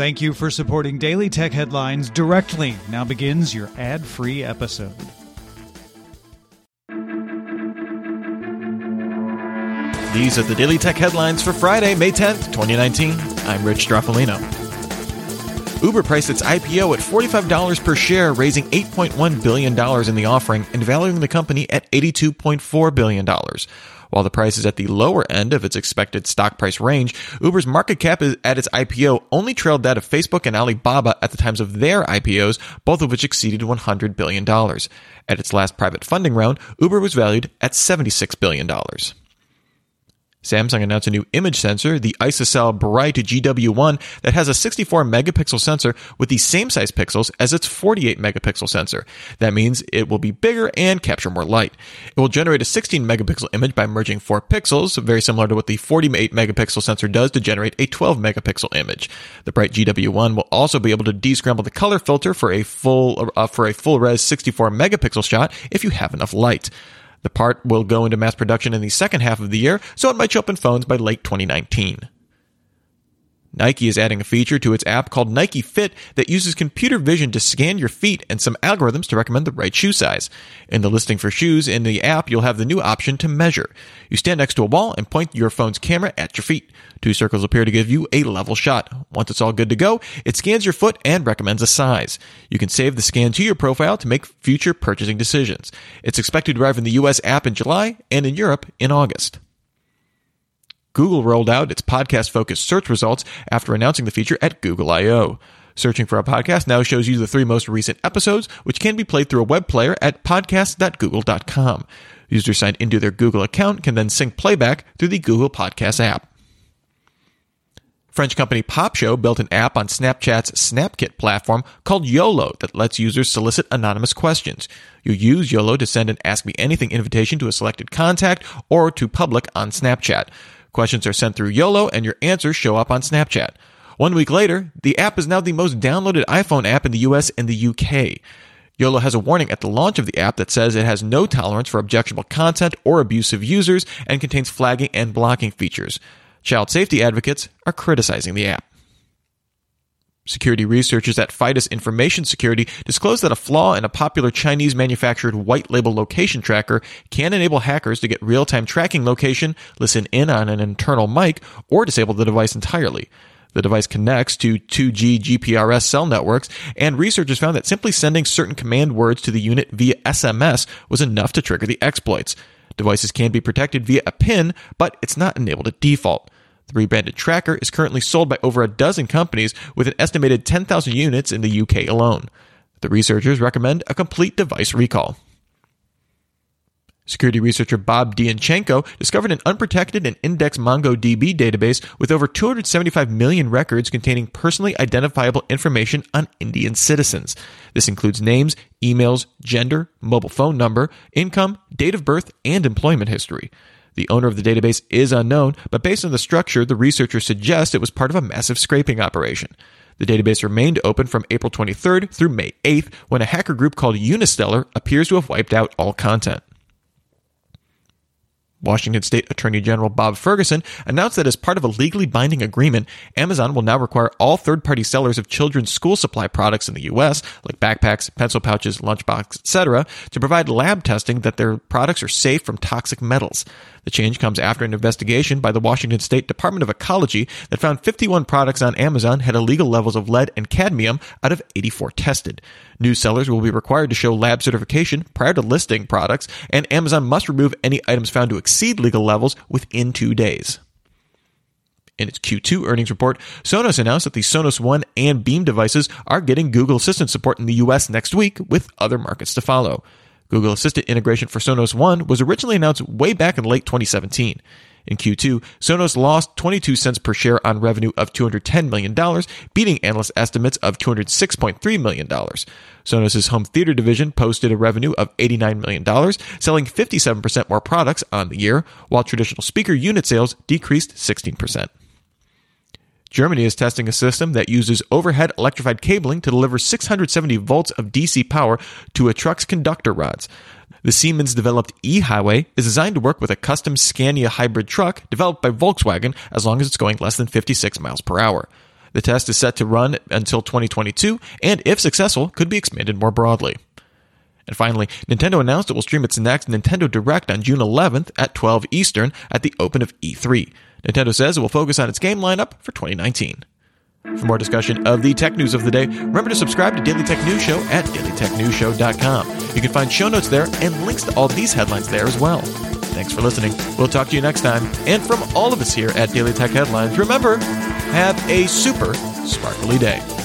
Thank you for supporting Daily Tech Headlines directly. Now begins your ad free episode. These are the Daily Tech Headlines for Friday, May 10th, 2019. I'm Rich Stroffolino. Uber priced its IPO at $45 per share, raising $8.1 billion in the offering and valuing the company at $82.4 billion. While the price is at the lower end of its expected stock price range, Uber's market cap at its IPO only trailed that of Facebook and Alibaba at the times of their IPOs, both of which exceeded $100 billion. At its last private funding round, Uber was valued at $76 billion. Samsung announced a new image sensor, the ISOCELL Bright GW1, that has a 64 megapixel sensor with the same size pixels as its 48 megapixel sensor. That means it will be bigger and capture more light. It will generate a 16 megapixel image by merging four pixels, very similar to what the 48 megapixel sensor does to generate a 12 megapixel image. The Bright GW1 will also be able to descramble the color filter for a full uh, for a full res 64 megapixel shot if you have enough light. The part will go into mass production in the second half of the year, so it might show up in phones by late 2019. Nike is adding a feature to its app called Nike Fit that uses computer vision to scan your feet and some algorithms to recommend the right shoe size. In the listing for shoes in the app, you'll have the new option to measure. You stand next to a wall and point your phone's camera at your feet. Two circles appear to give you a level shot. Once it's all good to go, it scans your foot and recommends a size. You can save the scan to your profile to make future purchasing decisions. It's expected to arrive in the US app in July and in Europe in August. Google rolled out its podcast focused search results after announcing the feature at Google I.O. Searching for a podcast now shows you the three most recent episodes, which can be played through a web player at podcast.google.com. Users signed into their Google account can then sync playback through the Google Podcast app. French company Popshow built an app on Snapchat's Snapkit platform called YOLO that lets users solicit anonymous questions. You use YOLO to send an Ask Me Anything invitation to a selected contact or to public on Snapchat. Questions are sent through YOLO and your answers show up on Snapchat. One week later, the app is now the most downloaded iPhone app in the US and the UK. YOLO has a warning at the launch of the app that says it has no tolerance for objectionable content or abusive users and contains flagging and blocking features. Child safety advocates are criticizing the app. Security researchers at Fidus Information Security disclosed that a flaw in a popular Chinese manufactured white label location tracker can enable hackers to get real time tracking location, listen in on an internal mic, or disable the device entirely. The device connects to 2G GPRS cell networks, and researchers found that simply sending certain command words to the unit via SMS was enough to trigger the exploits. Devices can be protected via a PIN, but it's not enabled at default. The rebranded tracker is currently sold by over a dozen companies with an estimated 10,000 units in the UK alone. The researchers recommend a complete device recall. Security researcher Bob Diachenko discovered an unprotected and indexed MongoDB database with over 275 million records containing personally identifiable information on Indian citizens. This includes names, emails, gender, mobile phone number, income, date of birth, and employment history. The owner of the database is unknown, but based on the structure, the researchers suggest it was part of a massive scraping operation. The database remained open from April 23rd through May 8th when a hacker group called Unistellar appears to have wiped out all content. Washington State Attorney General Bob Ferguson announced that as part of a legally binding agreement, Amazon will now require all third party sellers of children's school supply products in the U.S., like backpacks, pencil pouches, lunchbox, etc., to provide lab testing that their products are safe from toxic metals. The change comes after an investigation by the Washington State Department of Ecology that found 51 products on Amazon had illegal levels of lead and cadmium out of 84 tested. New sellers will be required to show lab certification prior to listing products, and Amazon must remove any items found to exceed legal levels within two days. In its Q2 earnings report, Sonos announced that the Sonos One and Beam devices are getting Google Assistant support in the US next week, with other markets to follow. Google Assistant integration for Sonos One was originally announced way back in late 2017. In Q2, Sonos lost 22 cents per share on revenue of $210 million, beating analyst estimates of $206.3 million. Sonos' home theater division posted a revenue of $89 million, selling 57% more products on the year, while traditional speaker unit sales decreased 16%. Germany is testing a system that uses overhead electrified cabling to deliver 670 volts of DC power to a truck's conductor rods. The Siemens developed e Highway is designed to work with a custom Scania hybrid truck developed by Volkswagen as long as it's going less than 56 miles per hour. The test is set to run until 2022, and if successful, could be expanded more broadly. And finally, Nintendo announced it will stream its next Nintendo Direct on June 11th at 12 Eastern at the open of E3. Nintendo says it will focus on its game lineup for 2019. For more discussion of the tech news of the day, remember to subscribe to Daily Tech News Show at dailytechnewsshow.com. You can find show notes there and links to all these headlines there as well. Thanks for listening. We'll talk to you next time. And from all of us here at Daily Tech Headlines, remember, have a super sparkly day.